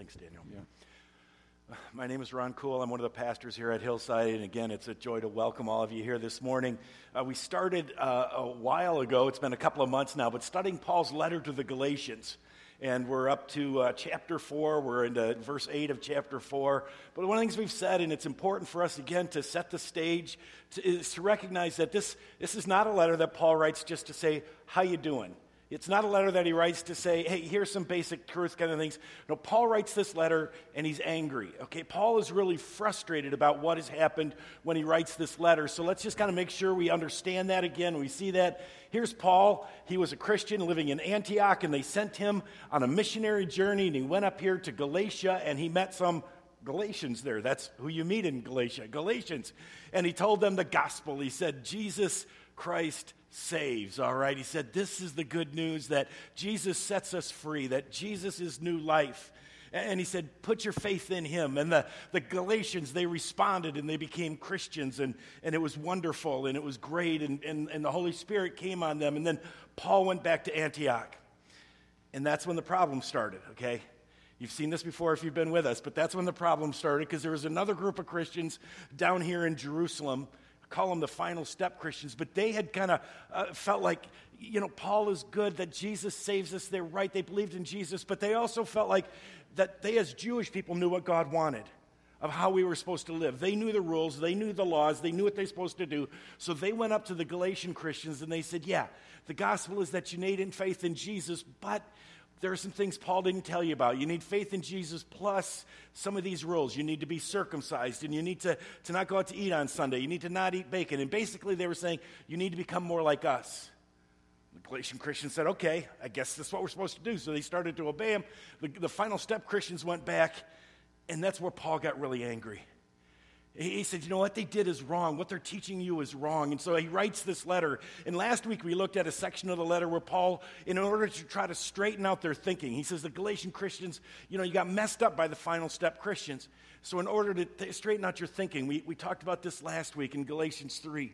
Thanks, Daniel. Yeah. My name is Ron Cool. I'm one of the pastors here at Hillside, and again, it's a joy to welcome all of you here this morning. Uh, we started uh, a while ago, it's been a couple of months now, but studying Paul's letter to the Galatians. And we're up to uh, chapter 4. We're into verse 8 of chapter 4. But one of the things we've said, and it's important for us again to set the stage, to, is to recognize that this, this is not a letter that Paul writes just to say, How you doing? It's not a letter that he writes to say, hey, here's some basic truth kind of things. No, Paul writes this letter and he's angry. Okay, Paul is really frustrated about what has happened when he writes this letter. So let's just kind of make sure we understand that again. We see that. Here's Paul. He was a Christian living in Antioch and they sent him on a missionary journey and he went up here to Galatia and he met some Galatians there. That's who you meet in Galatia, Galatians. And he told them the gospel. He said, Jesus Christ saves, all right? He said, This is the good news that Jesus sets us free, that Jesus is new life. And he said, Put your faith in him. And the, the Galatians, they responded and they became Christians, and, and it was wonderful and it was great, and, and, and the Holy Spirit came on them. And then Paul went back to Antioch. And that's when the problem started, okay? You've seen this before if you've been with us, but that's when the problem started because there was another group of Christians down here in Jerusalem call them the final step Christians, but they had kind of uh, felt like, you know, Paul is good, that Jesus saves us. They're right. They believed in Jesus, but they also felt like that they, as Jewish people, knew what God wanted of how we were supposed to live. They knew the rules, they knew the laws, they knew what they're supposed to do. So they went up to the Galatian Christians and they said, Yeah, the gospel is that you need in faith in Jesus, but there are some things Paul didn't tell you about. You need faith in Jesus plus some of these rules. You need to be circumcised and you need to, to not go out to eat on Sunday. You need to not eat bacon. And basically, they were saying, you need to become more like us. The Galatian Christians said, okay, I guess that's what we're supposed to do. So they started to obey him. The, the final step Christians went back, and that's where Paul got really angry. He said, You know what they did is wrong. What they're teaching you is wrong. And so he writes this letter. And last week we looked at a section of the letter where Paul, in order to try to straighten out their thinking, he says, The Galatian Christians, you know, you got messed up by the final step Christians. So in order to straighten out your thinking, we, we talked about this last week in Galatians 3.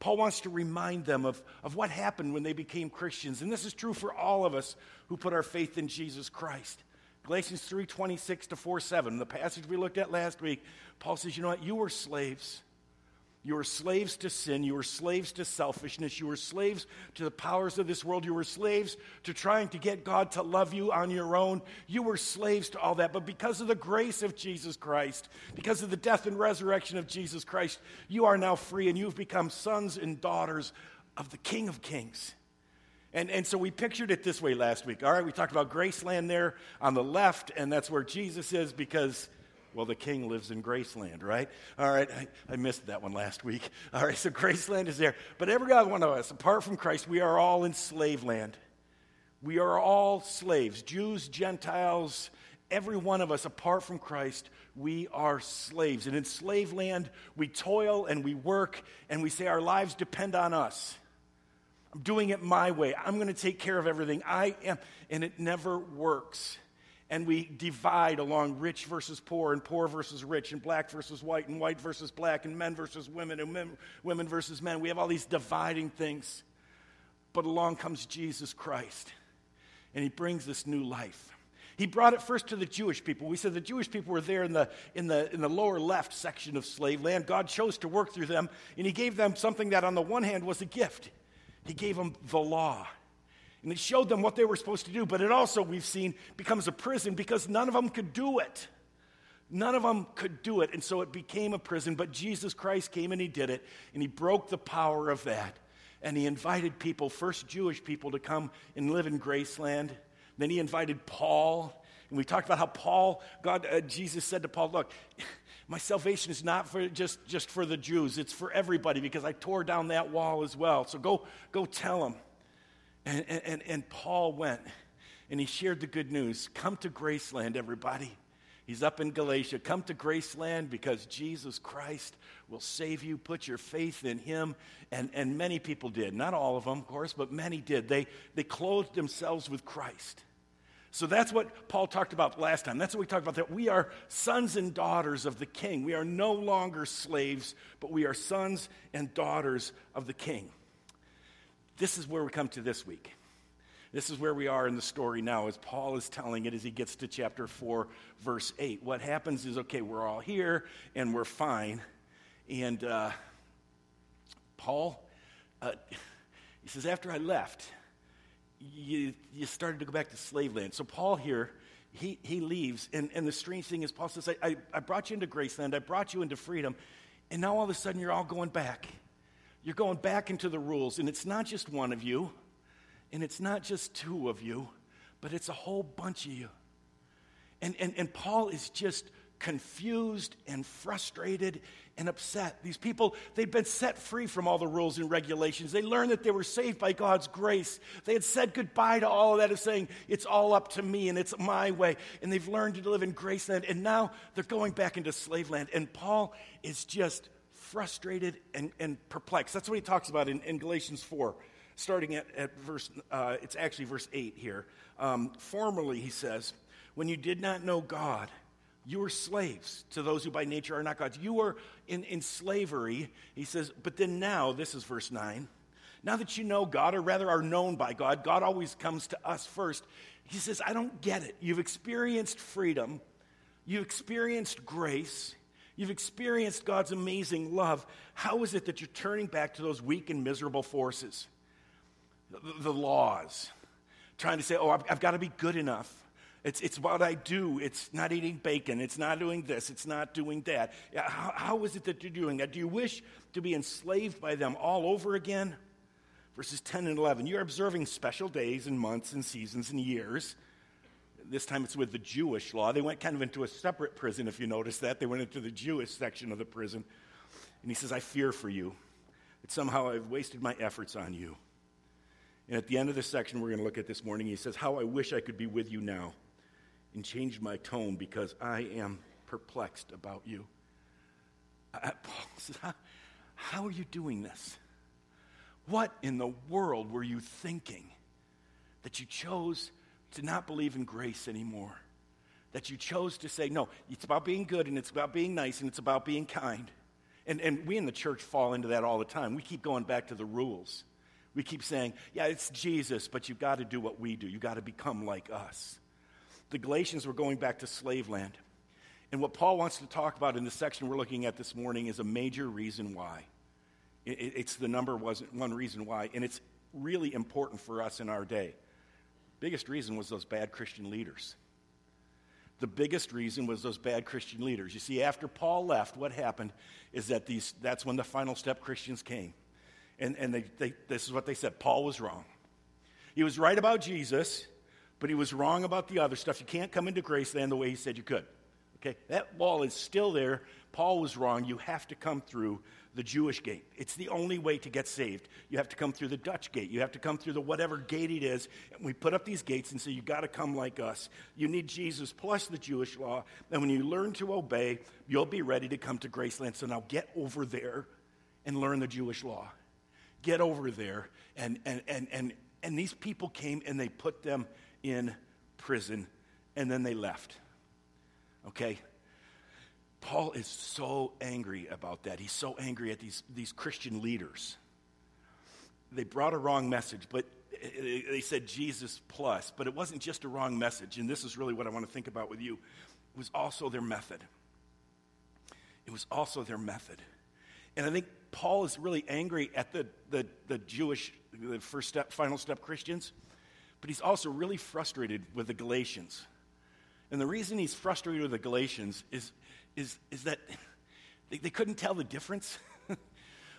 Paul wants to remind them of, of what happened when they became Christians. And this is true for all of us who put our faith in Jesus Christ. Galatians 3:26 to 4:7, the passage we looked at last week, Paul says, "You know what? You were slaves. You were slaves to sin. You were slaves to selfishness. You were slaves to the powers of this world. You were slaves to trying to get God to love you on your own. You were slaves to all that. But because of the grace of Jesus Christ, because of the death and resurrection of Jesus Christ, you are now free and you've become sons and daughters of the King of Kings. And, and so we pictured it this way last week. All right, we talked about Graceland there on the left, and that's where Jesus is because, well, the king lives in Graceland, right? All right, I, I missed that one last week. All right, so Graceland is there. But every other one of us, apart from Christ, we are all in slave land. We are all slaves, Jews, Gentiles, every one of us, apart from Christ, we are slaves. And in slave land, we toil and we work, and we say our lives depend on us. I'm doing it my way. I'm going to take care of everything. I am. And it never works. And we divide along rich versus poor, and poor versus rich, and black versus white, and white versus black, and men versus women, and men, women versus men. We have all these dividing things. But along comes Jesus Christ, and he brings this new life. He brought it first to the Jewish people. We said the Jewish people were there in the, in, the, in the lower left section of slave land. God chose to work through them, and He gave them something that, on the one hand, was a gift. He gave them the law. And he showed them what they were supposed to do, but it also, we've seen, becomes a prison because none of them could do it. None of them could do it. And so it became a prison, but Jesus Christ came and he did it, and he broke the power of that. And he invited people, first Jewish people, to come and live in Graceland. Then he invited Paul. And we talked about how Paul, God, uh, Jesus said to Paul, Look, my salvation is not for just, just for the Jews, it's for everybody because I tore down that wall as well. So go, go tell them. And, and, and Paul went and he shared the good news. Come to Graceland, everybody. He's up in Galatia. Come to Graceland because Jesus Christ will save you. Put your faith in him. And, and many people did. Not all of them, of course, but many did. They, they clothed themselves with Christ. So that's what Paul talked about last time. That's what we talked about that we are sons and daughters of the king. We are no longer slaves, but we are sons and daughters of the king. This is where we come to this week. This is where we are in the story now, as Paul is telling it as he gets to chapter 4, verse 8. What happens is, okay, we're all here and we're fine. And uh, Paul, uh, he says, after I left, you, you started to go back to slave land. So Paul here, he, he leaves. And, and the strange thing is, Paul says, I, I, I brought you into Graceland, I brought you into freedom. And now all of a sudden you're all going back. You're going back into the rules. And it's not just one of you. And it's not just two of you, but it's a whole bunch of you. And, and, and Paul is just confused and frustrated and upset. These people, they'd been set free from all the rules and regulations. They learned that they were saved by God's grace. They had said goodbye to all of that of saying, it's all up to me and it's my way. And they've learned to live in Graceland. And now they're going back into slave land. And Paul is just frustrated and, and perplexed. That's what he talks about in, in Galatians 4 starting at, at verse, uh, it's actually verse 8 here. Um, formerly, he says, when you did not know God, you were slaves to those who by nature are not God's. You were in, in slavery, he says, but then now, this is verse 9. Now that you know God, or rather are known by God, God always comes to us first. He says, I don't get it. You've experienced freedom, you've experienced grace, you've experienced God's amazing love. How is it that you're turning back to those weak and miserable forces? the laws, trying to say, oh, I've, I've got to be good enough. It's, it's what I do. It's not eating bacon. It's not doing this. It's not doing that. How, how is it that you're doing that? Do you wish to be enslaved by them all over again? Verses 10 and 11. You're observing special days and months and seasons and years. This time it's with the Jewish law. They went kind of into a separate prison, if you notice that. They went into the Jewish section of the prison. And he says, I fear for you that somehow I've wasted my efforts on you. And at the end of this section we're going to look at this morning, he says, How I wish I could be with you now and change my tone because I am perplexed about you. I, Paul says, how, how are you doing this? What in the world were you thinking that you chose to not believe in grace anymore? That you chose to say, no, it's about being good and it's about being nice and it's about being kind. And, and we in the church fall into that all the time. We keep going back to the rules. We keep saying, yeah, it's Jesus, but you've got to do what we do. You've got to become like us. The Galatians were going back to slave land. And what Paul wants to talk about in the section we're looking at this morning is a major reason why. It's the number one reason why, and it's really important for us in our day. Biggest reason was those bad Christian leaders. The biggest reason was those bad Christian leaders. You see, after Paul left, what happened is that these, that's when the final step Christians came. And, and they, they, this is what they said Paul was wrong. He was right about Jesus, but he was wrong about the other stuff. You can't come into grace Graceland the way he said you could. Okay, that wall is still there. Paul was wrong. You have to come through the Jewish gate. It's the only way to get saved. You have to come through the Dutch gate. You have to come through the whatever gate it is. And we put up these gates and say, you've got to come like us. You need Jesus plus the Jewish law. And when you learn to obey, you'll be ready to come to Graceland. So now get over there and learn the Jewish law get over there. And, and, and, and, and these people came and they put them in prison and then they left. Okay? Paul is so angry about that. He's so angry at these, these Christian leaders. They brought a wrong message, but they said Jesus plus, but it wasn't just a wrong message. And this is really what I want to think about with you. It was also their method. It was also their method. And I think Paul is really angry at the, the, the Jewish, the first step, final step Christians, but he's also really frustrated with the Galatians. And the reason he's frustrated with the Galatians is, is, is that they, they couldn't tell the difference.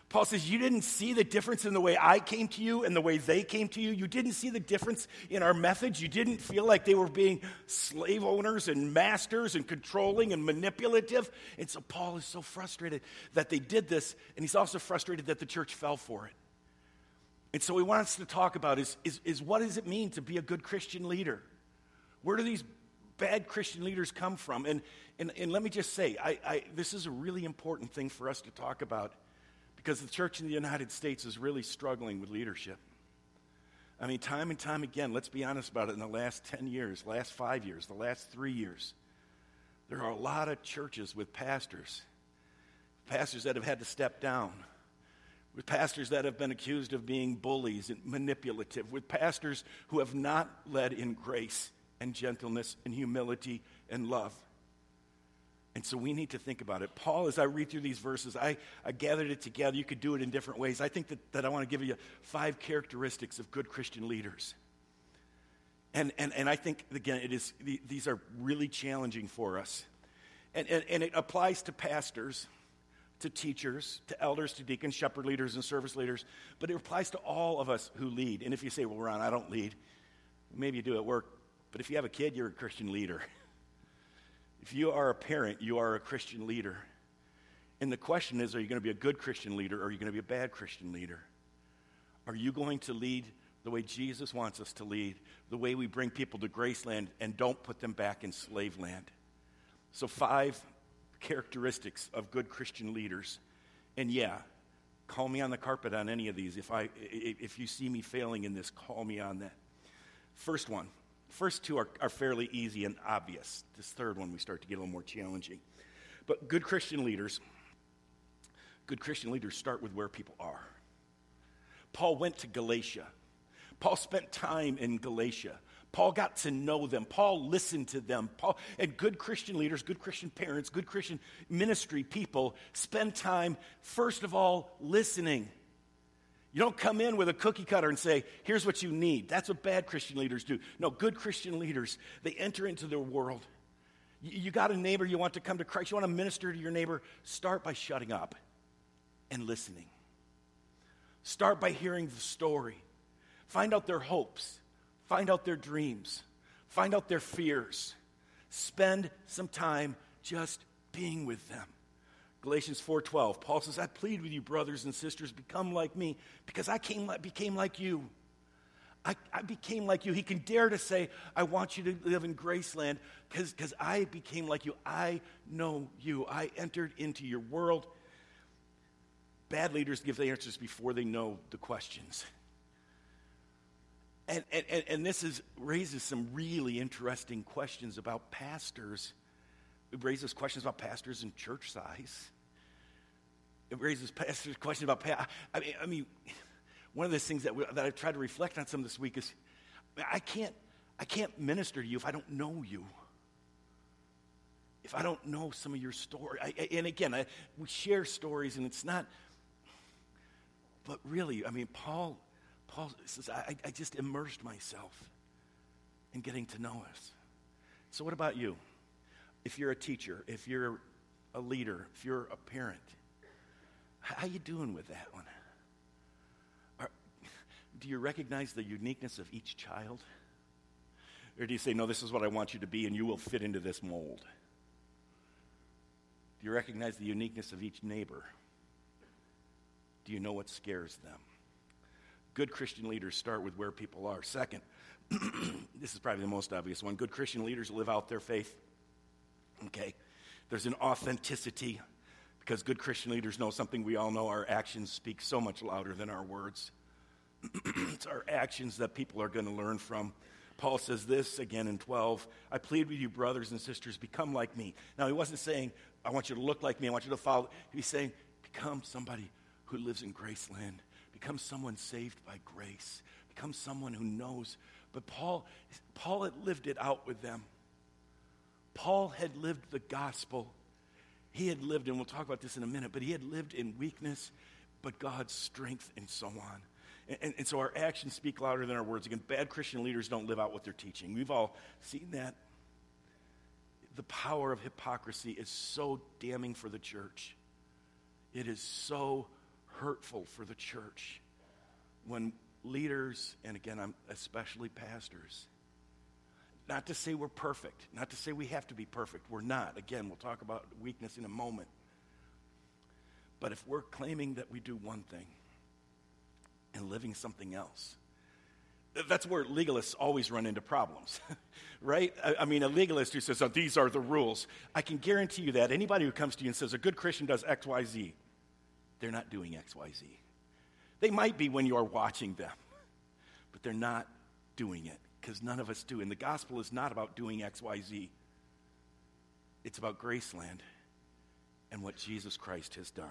Paul says, You didn't see the difference in the way I came to you and the way they came to you. You didn't see the difference in our methods. You didn't feel like they were being slave owners and masters and controlling and manipulative. And so Paul is so frustrated that they did this, and he's also frustrated that the church fell for it. And so he wants to talk about is, is, is what does it mean to be a good Christian leader? Where do these bad Christian leaders come from? And, and, and let me just say, I, I, this is a really important thing for us to talk about because the church in the United States is really struggling with leadership. I mean, time and time again, let's be honest about it, in the last 10 years, last five years, the last three years, there are a lot of churches with pastors, pastors that have had to step down with pastors that have been accused of being bullies and manipulative, with pastors who have not led in grace and gentleness and humility and love. And so we need to think about it. Paul, as I read through these verses, I, I gathered it together. You could do it in different ways. I think that, that I want to give you five characteristics of good Christian leaders. And, and, and I think, again, it is, these are really challenging for us. And, and, and it applies to pastors, to teachers, to elders, to deacons, shepherd leaders, and service leaders, but it applies to all of us who lead. And if you say, well, Ron, I don't lead, maybe you do at work, but if you have a kid, you're a Christian leader. If you are a parent, you are a Christian leader. And the question is are you going to be a good Christian leader or are you going to be a bad Christian leader? Are you going to lead the way Jesus wants us to lead, the way we bring people to Graceland and don't put them back in slave land? So, five characteristics of good Christian leaders. And yeah, call me on the carpet on any of these. If, I, if you see me failing in this, call me on that. First one First two are, are fairly easy and obvious. This third one, we start to get a little more challenging. But good Christian leaders, good Christian leaders start with where people are. Paul went to Galatia. Paul spent time in Galatia. Paul got to know them. Paul listened to them. Paul and good Christian leaders, good Christian parents, good Christian ministry people spend time first of all listening. You don't come in with a cookie cutter and say, here's what you need. That's what bad Christian leaders do. No, good Christian leaders, they enter into their world. You, you got a neighbor you want to come to Christ, you want to minister to your neighbor, start by shutting up and listening. Start by hearing the story. Find out their hopes, find out their dreams, find out their fears. Spend some time just being with them. Galatians 4:12, Paul says, "I plead with you, brothers and sisters, become like me, because I came, became like you. I, I became like you." He can dare to say, "I want you to live in Graceland, because I became like you. I know you. I entered into your world." Bad leaders give the answers before they know the questions. And, and, and this is, raises some really interesting questions about pastors it raises questions about pastors and church size. It raises pastors questions about. I mean, I mean, one of the things that, we, that I've tried to reflect on some this week is, I can't, I can't minister to you if I don't know you. If I don't know some of your story, I, and again, I, we share stories, and it's not. But really, I mean, Paul, Paul says, I, I just immersed myself in getting to know us. So, what about you? if you're a teacher, if you're a leader, if you're a parent, how are you doing with that one? Are, do you recognize the uniqueness of each child? Or do you say, no, this is what I want you to be and you will fit into this mold? Do you recognize the uniqueness of each neighbor? Do you know what scares them? Good Christian leaders start with where people are. Second, this is probably the most obvious one good Christian leaders live out their faith. Okay? There's an authenticity because good Christian leaders know something we all know our actions speak so much louder than our words. it's our actions that people are going to learn from. Paul says this again in 12 I plead with you, brothers and sisters, become like me. Now, he wasn't saying, I want you to look like me, I want you to follow. He's saying, become somebody who lives in Graceland, become someone saved by grace, become someone who knows. But Paul, Paul had lived it out with them. Paul had lived the gospel. He had lived, and we'll talk about this in a minute, but he had lived in weakness, but God's strength, and so on. And, and, and, so our actions speak louder than our words. Again, bad Christian leaders don't live out what they're teaching. We've all seen that. The power of hypocrisy is so damning for the church. It is so hurtful for the church when leaders, and again, I'm especially pastors, not to say we're perfect, not to say we have to be perfect. We're not. Again, we'll talk about weakness in a moment. But if we're claiming that we do one thing and living something else, that's where legalists always run into problems, right? I, I, mean, a legalist who says, oh, these are the rules. I can guarantee you that anybody who comes to you and says, a good Christian does X, Y, Z, they're not doing X, Y, Z. They might be when you are watching them, but they're not doing it because none of us do. And the gospel is not about doing X, Y, Z, it's about Graceland and what Jesus Christ has done.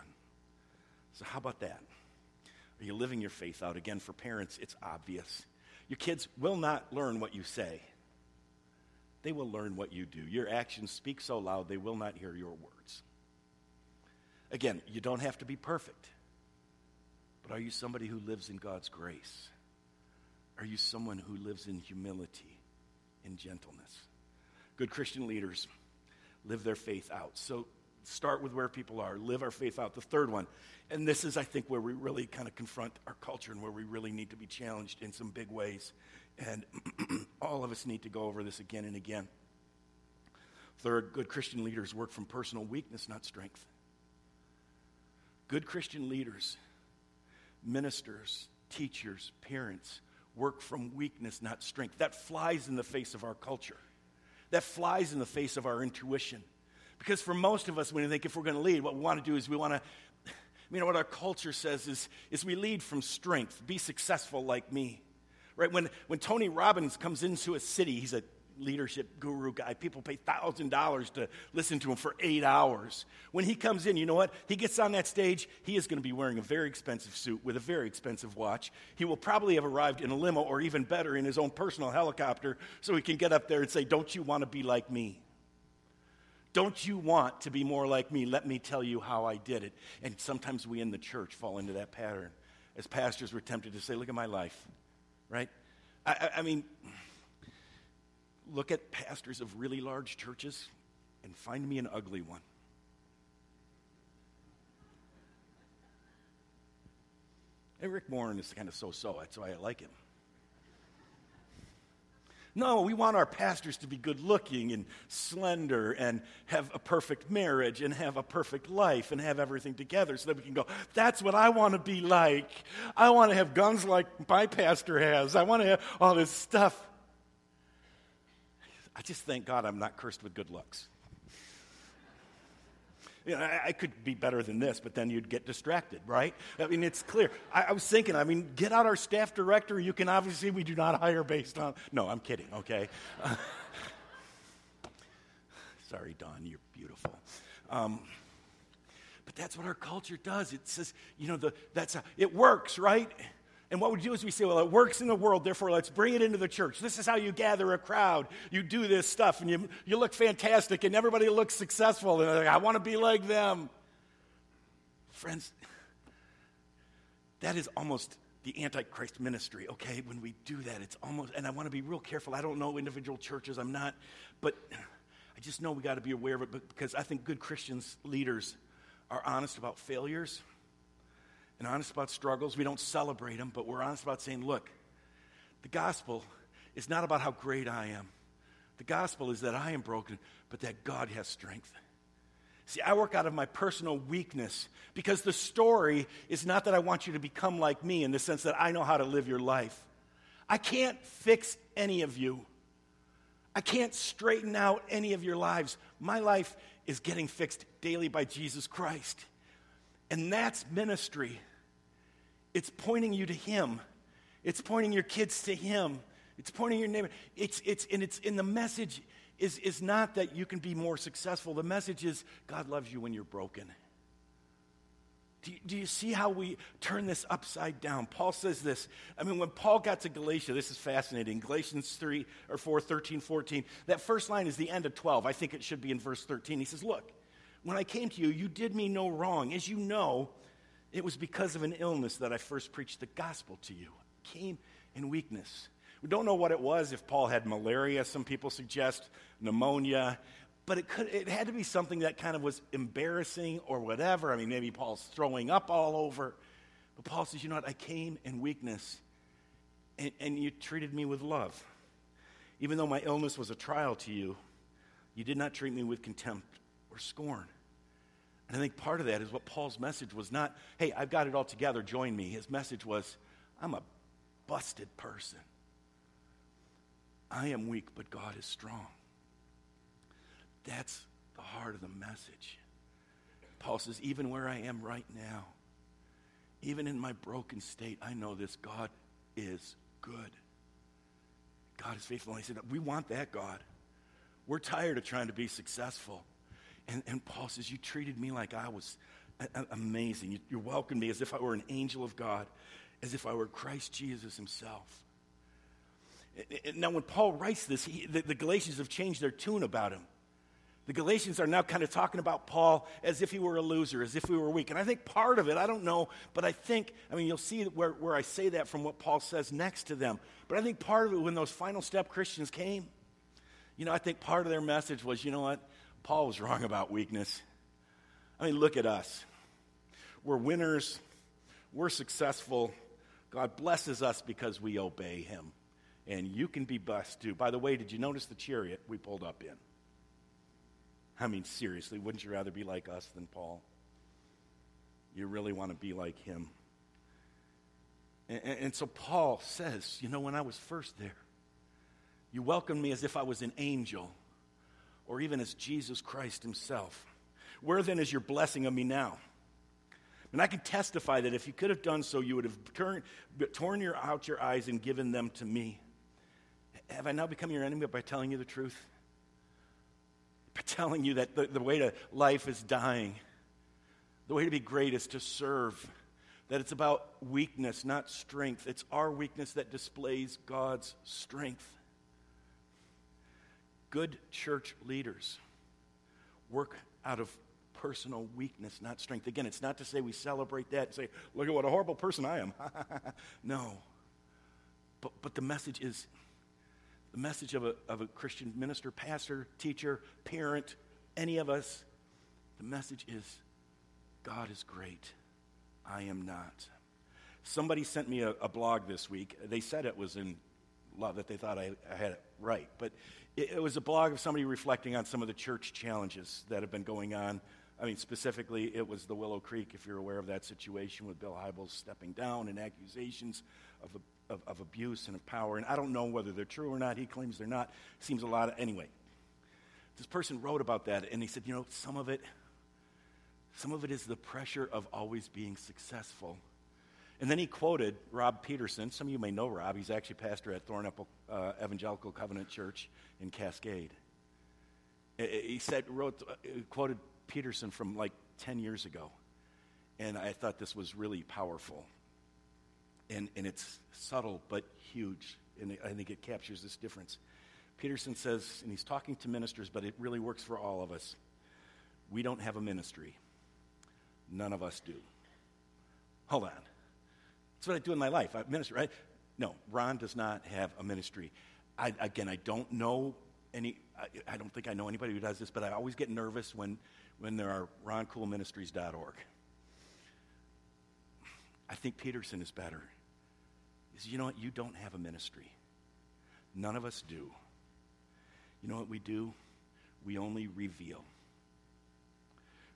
So, how about that? Are you living your faith out? Again, for parents, it's obvious. Your kids will not learn what you say, they will learn what you do. Your actions speak so loud, they will not hear your words. Again, you don't have to be perfect, but are you somebody who lives in God's grace? Are you someone who lives in humility, in gentleness? Good Christian leaders live their faith out. So start with where people are, live our faith out. The third one, and this is, I think, where we really kind of confront our culture and where we really need to be challenged in some big ways. And all of us need to go over this again and again. Third, good Christian leaders work from personal weakness, not strength. Good Christian leaders, ministers, teachers, parents, work from weakness, not strength. That flies in the face of our culture. That flies in the face of our intuition. Because for most of us, when we think if we're going to lead, what we want to do is we want to, you know, what our culture says is, is we lead from strength. Be successful like me. Right? When, when Tony Robbins comes into a city, he's a leadership guru guy. People pay $1,000 to listen to him for eight hours. When he comes in, you know what? He gets on that stage, he is going to be wearing a very expensive suit with a very expensive watch. He will probably have arrived in a limo or even better, in his own personal helicopter, so he can get up there and say, Don't you want to be like me? Don't you want to be more like me? Let me tell you how I did it. And sometimes we in the church fall into that pattern. As pastors, we're tempted to say, Look at my life, right? I, I, I mean, look at pastors of really large churches and find me an ugly one. And Rick Warren is kind of so so. That's why I like him. No, we want our pastors to be good looking and slender and have a perfect marriage and have a perfect life and have everything together so that we can go, that's what I want to be like. I want to have guns like my pastor has. I want to have all this stuff. I just thank God I'm not cursed with good looks. You know, I, I, could be better than this, but then you'd get distracted, right? I mean, it's clear. I, I was thinking, I mean, get out our staff director. You can obviously, we do not hire based on. No, I'm kidding, okay? Sorry, Don, you're beautiful. Um, but that's what our culture does. It says, you know, the, that's how, it works, right? And what we do is we say, well, it works in the world, therefore let's bring it into the church. This is how you gather a crowd. You do this stuff, and you, you look fantastic, and everybody looks successful, and like, I want to be like them. Friends, that is almost the Antichrist ministry, okay? When we do that, it's almost, and I want to be real careful. I don't know individual churches, I'm not, but I just know we got to be aware of it because I think good Christians, leaders, are honest about failures and honest about struggles. We don't celebrate them, but we're honest about saying, look, the gospel is not about how great I am. The gospel is that I am broken, but that God has strength. See, I work out of my personal weakness because the story is not that I want you to become like me in the sense that I know how to live your life. I can't fix any of you. I can't straighten out any of your lives. My life is getting fixed daily by Jesus Christ. And that's ministry. It's pointing you to Him. It's pointing your kids to Him. It's pointing your neighbor. It's, it's, and it's in the message is, is not that you can be more successful. The message is God loves you when you're broken. Do you, do you, see how we turn this upside down? Paul says this. I mean, when Paul got to Galatia, this is fascinating. Galatians 3 or 4, 13, 14. That first line is the end of 12. I think it should be in verse 13. He says, Look, when I came to you, you did me no wrong. As you know, it was because of an illness that I first preached the gospel to you. I came in weakness. We don't know what it was, if Paul had malaria, some people suggest, pneumonia, but it, could, it had to be something that kind of was embarrassing or whatever. I mean, maybe Paul's throwing up all over. But Paul says, you know what? I came in weakness, and, and you treated me with love. Even though my illness was a trial to you, you did not treat me with contempt or scorn. And I think part of that is what Paul's message was not, hey, I've got it all together, join me. His message was, I'm a busted person. I am weak, but God is strong. That's the heart of the message. Paul says, even where I am right now, even in my broken state, I know this God is good. God is faithful. And I said, we want that God. We're tired of trying to be successful. And, and Paul says, You treated me like I was amazing. You, you welcome me as if I were an angel of God, as if I were Christ Jesus himself. Now, when Paul writes this, he, the, the Galatians have changed their tune about him. The Galatians are now kind of talking about Paul as if he were a loser, as if he were weak. And I think part of it, I don't know, but I think, I mean, you'll see where, where I say that from what Paul says next to them. But I think part of it, when those final step Christians came, you know, I think part of their message was, you know what? Paul was wrong about weakness. I mean, look at us. We're winners, we're successful. God blesses us because we obey him. And you can be blessed too. By the way, did you notice the chariot we pulled up in? I mean, seriously, wouldn't you rather be like us than Paul? You really want to be like him. And, and, so Paul says, you know, when I was first there, you welcomed me as if I was an angel or even as Jesus Christ himself. Where then is your blessing of me now? And I can testify that if you could have done so, you would have torn your, out your eyes and given them to me. Have I now become your enemy by telling you the truth? By telling you that the, the way to life is dying, the way to be great is to serve, that it's about weakness, not strength. It's our weakness that displays God's strength. Good church leaders work out of personal weakness, not strength. Again, it's not to say we celebrate that and say, look at what a horrible person I am. no. But, but the message is the message of a, of a Christian minister, pastor, teacher, parent, any of us. The message is God is great. I am not. Somebody sent me a, a blog this week. They said it was in love, that they thought I, I had it right. But it, it was a blog of somebody reflecting on some of the church challenges that have been going on I mean, specifically, it was the Willow Creek, if you're aware of that situation with Bill Hybels stepping down and accusations of, of, of, abuse and of power. And I don't know whether they're true or not. He claims they're not. Seems a lot of, anyway. This person wrote about that, and he said, you know, some of it, some of it is the pressure of always being successful. And then he quoted Rob Peterson. Some of you may know Rob. He's actually pastor at Thornapple uh, Evangelical Covenant Church in Cascade. He said, wrote, uh, quoted Peterson from like 10 years ago. And I thought this was really powerful. And, and it's subtle but huge. And I think it captures this difference. Peterson says, and he's talking to ministers, but it really works for all of us. We don't have a ministry. None of us do. Hold on. That's what I do in my life. I minister, right? No, Ron does not have a ministry. I, again, I don't know any, I, I, don't think I know anybody who does this, but I always get nervous when when there are roncoolministries.org. I think Peterson is better. You know what? You don't have a ministry. None of us do. You know what we do? We only reveal.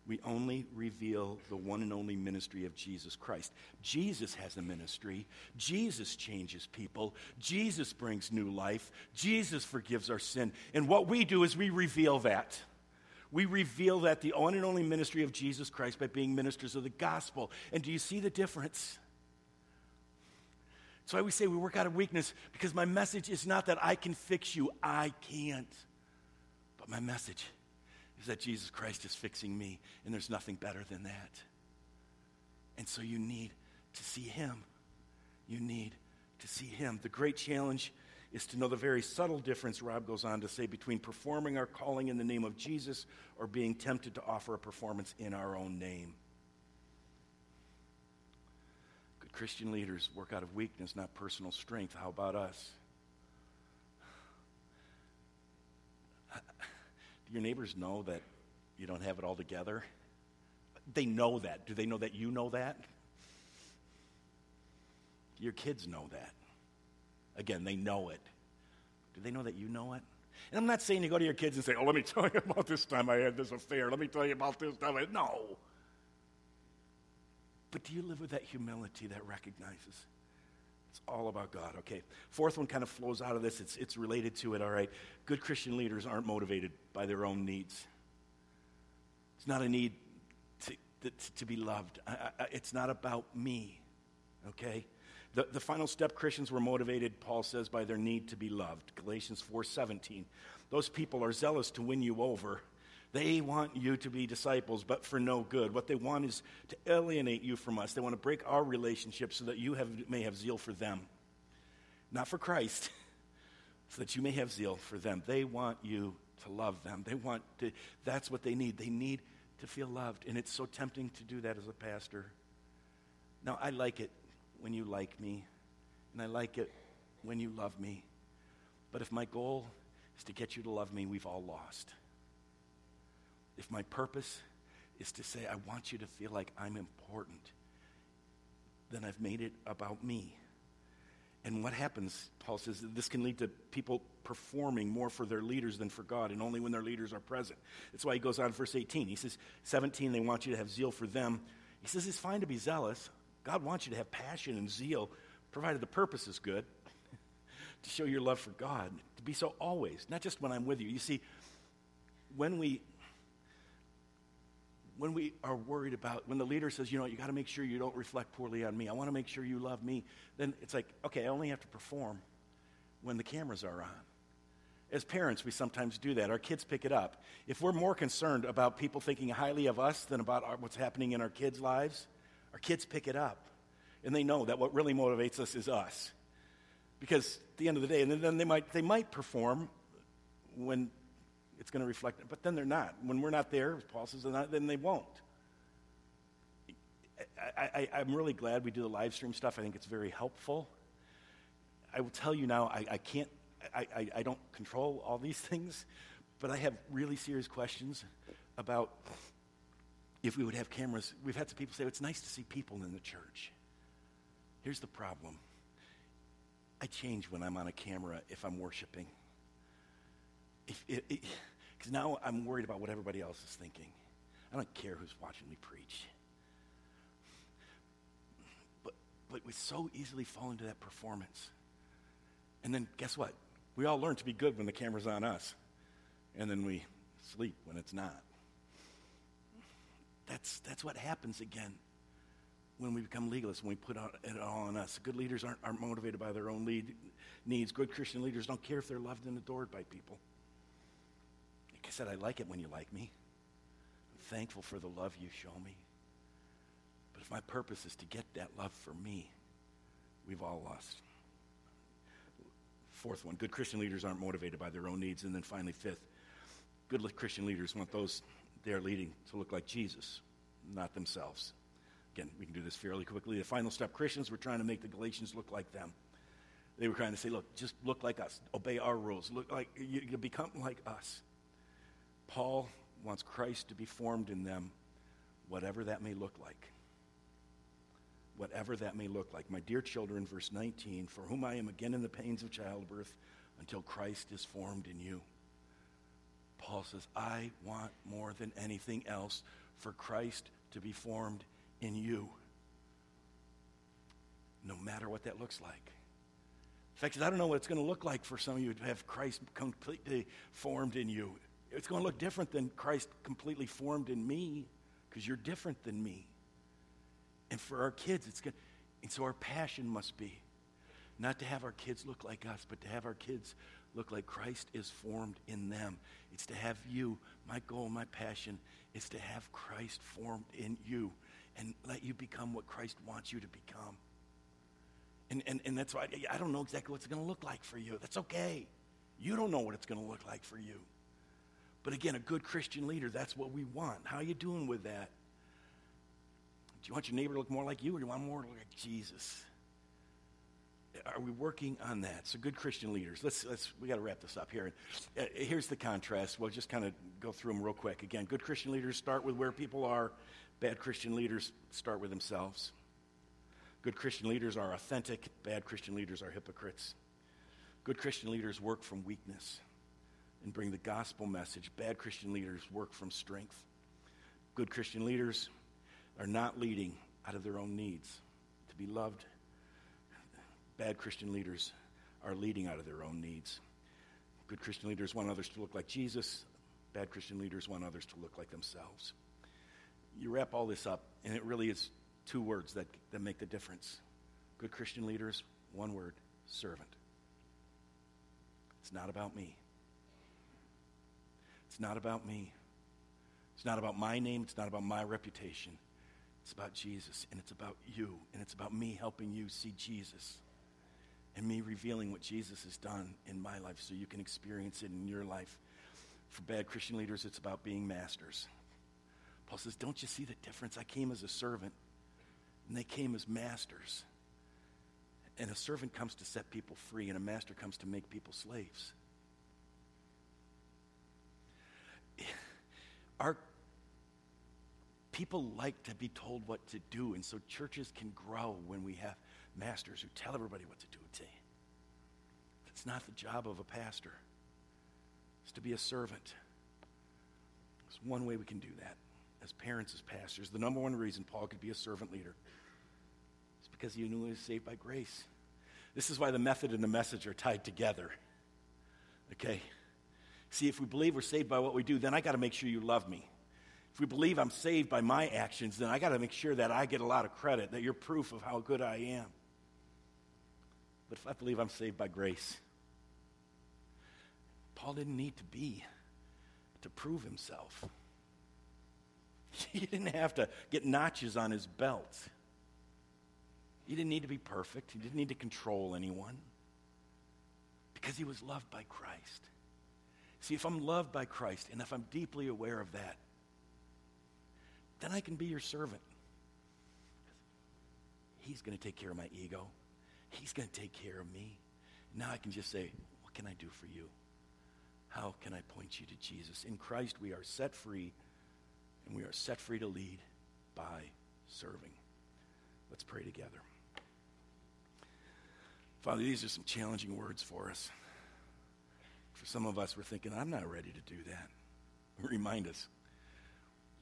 We only reveal the one and only ministry of Jesus Christ. Jesus has a ministry. Jesus changes people. Jesus brings new life. Jesus forgives our sin. And what we do is we reveal that we reveal that the one and only ministry of Jesus Christ by being ministers of the gospel. And do you see the difference? So why we say we work out of weakness because my message is not that I can fix you, I can't. But my message is that Jesus Christ is fixing me, and there's nothing better than that. And so you need to see Him. You need to see Him. The great challenge is to know the very subtle difference, Rob goes on to say, between performing our calling in the name of Jesus or being tempted to offer a performance in our own name. Good Christian leaders work out of weakness, not personal strength. How about us? Do your neighbors know that you don't have it all together? They know that. Do they know that you know that? Your kids know that. Again, they know it. Do they know that you know it? And I'm not saying you go to your kids and say, oh, let me tell you about this time I had this affair. Let me tell you about this time. I... No. But do you live with that humility that recognizes? It's all about God. Okay. Fourth one kind of flows out of this. It's, it's related to it, all right. Good Christian leaders aren't motivated by their own needs. It's not a need to, to, to be loved. I, I, it's not about me, okay? The, the final step Christians were motivated, Paul says, by their need to be loved. Galatians 4:17. Those people are zealous to win you over. They want you to be disciples, but for no good. What they want is to alienate you from us. They want to break our relationship so that you have, may have zeal for them, not for Christ, so that you may have zeal for them. They want you to love them. They want to, that's what they need. They need to feel loved. And it's so tempting to do that as a pastor. Now, I like it when you like me, and I like it when you love me. But if my goal is to get you to love me, we've all lost if my purpose is to say, I want you to feel like I'm important, then I've made it about me. And what happens, Paul says, this can lead to people performing more for their leaders than for God, and only when their leaders are present. That's why he goes on verse 18. He says, 17, they want you to have zeal for them. He says, it's fine to be zealous. God wants you to have passion and zeal, provided the purpose is good, to show your love for God, to be so always, not just when I'm with you. You see, when we when we are worried about, when the leader says, you know, you got to make sure you don't reflect poorly on me, I want to make sure you love me, then it's like, okay, I only have to perform when the cameras are on. As parents, we sometimes do that. Our kids pick it up. If we're more concerned about people thinking highly of us than about our, what's happening in our kids' lives, our kids pick it up. And they know that what really motivates us is us. Because at the end of the day, and then they might, they might perform when it's going to reflect it. But then they're not. When we're not there, Paul says, not, then they won't. I, am really glad we do the live stream stuff. I think it's very helpful. I will tell you now, I, I can't, I, I, I don't control all these things, but I have really serious questions about if we would have cameras. We've had some people say, it's nice to see people in the church. Here's the problem I change when I'm on a camera if I'm worshiping. Because now I'm worried about what everybody else is thinking. I don't care who's watching me preach. But, but we so easily fall into that performance. And then guess what? We all learn to be good when the camera's on us. And then we sleep when it's not. That's, that's what happens again when we become legalists, when we put it all on us. Good leaders aren't, aren't motivated by their own lead, needs. Good Christian leaders don't care if they're loved and adored by people. Said, I like it when you like me. I'm thankful for the love you show me. But if my purpose is to get that love for me, we've all lost. Fourth one, good Christian leaders aren't motivated by their own needs. And then finally, fifth, good Christian leaders want those they're leading to look like Jesus, not themselves. Again, we can do this fairly quickly. The final step Christians were trying to make the Galatians look like them. They were trying to say, look, just look like us, obey our rules, look like you, you become like us. Paul wants Christ to be formed in them, whatever that may look like. Whatever that may look like. My dear children, verse 19, for whom I am again in the pains of childbirth until Christ is formed in you. Paul says, I want more than anything else for Christ to be formed in you, no matter what that looks like. In fact, I don't know what it's going to look like for some of you to have Christ completely formed in you. It's going to look different than Christ completely formed in me because you're different than me. And for our kids, it's going and so our passion must be not to have our kids look like us, but to have our kids look like Christ is formed in them. It's to have you. My goal, my passion is to have Christ formed in you and let you become what Christ wants you to become. And, and, and that's why I don't know exactly what it's going to look like for you. That's okay. You don't know what it's going to look like for you. But again, a good Christian leader, that's what we want. How are you doing with that? Do you want your neighbor to look more like you or do you want more to look like Jesus? Are we working on that? So good Christian leaders. Let's, let's we got to wrap this up here. Uh, here's the contrast. We'll just kind of go through them real quick. Again, good Christian leaders start with where people are. Bad Christian leaders start with themselves. Good Christian leaders are authentic. Bad Christian leaders are hypocrites. Good Christian leaders work from weakness and bring the gospel message. Bad Christian leaders work from strength. Good Christian leaders are not leading out of their own needs to be loved. Bad Christian leaders are leading out of their own needs. Good Christian leaders want others to look like Jesus. Bad Christian leaders want others to look like themselves. You wrap all this up, and it really is two words that, that make the difference. Good Christian leaders, one word servant. It's not about me. It's not about me. It's not about my name, it's not about my reputation. It's about Jesus, and it's about you, and it's about me helping you see Jesus and me revealing what Jesus has done in my life so you can experience it in your life. For bad Christian leaders, it's about being masters. Paul says, Don't you see the difference? I came as a servant, and they came as masters. And a servant comes to set people free, and a master comes to make people slaves. Our people like to be told what to do, and so churches can grow when we have masters who tell everybody what to do. It's not the job of a pastor. It's to be a servant. It's one way we can do that as parents, as pastors. The number one reason Paul could be a servant leader is because he knew he was saved by grace. This is why the method and the message are tied together. Okay? See, if we believe we're saved by what we do, then I got to make sure you love me. If we believe I'm saved by my actions, then I got to make sure that I get a lot of credit, that you're proof of how good I am. But if I believe I'm saved by grace, Paul didn't need to be to prove himself. He didn't have to get notches on his belt. He didn't need to be perfect. He didn't need to control anyone because he was loved by Christ. See, if I'm loved by Christ and if I'm deeply aware of that, then I can be your servant. He's going to take care of my ego. He's going to take care of me. Now I can just say, What can I do for you? How can I point you to Jesus? In Christ, we are set free, and we are set free to lead by serving. Let's pray together. Father, these are some challenging words for us. For some of us, we're thinking, I'm not ready to do that. Remind us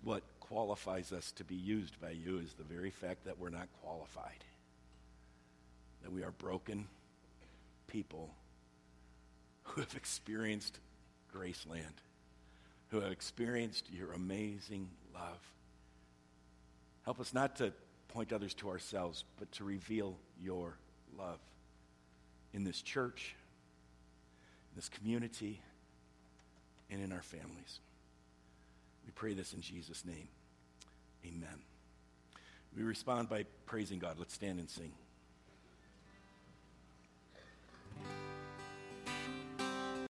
what qualifies us to be used by you is the very fact that we're not qualified that we are broken people who have experienced grace and, who have experienced your amazing love. Help us not to point others to ourselves, but to reveal your love in this church, this community, and in our families. We pray this in Jesus' name. Amen. We respond by praising God. Let's stand and sing.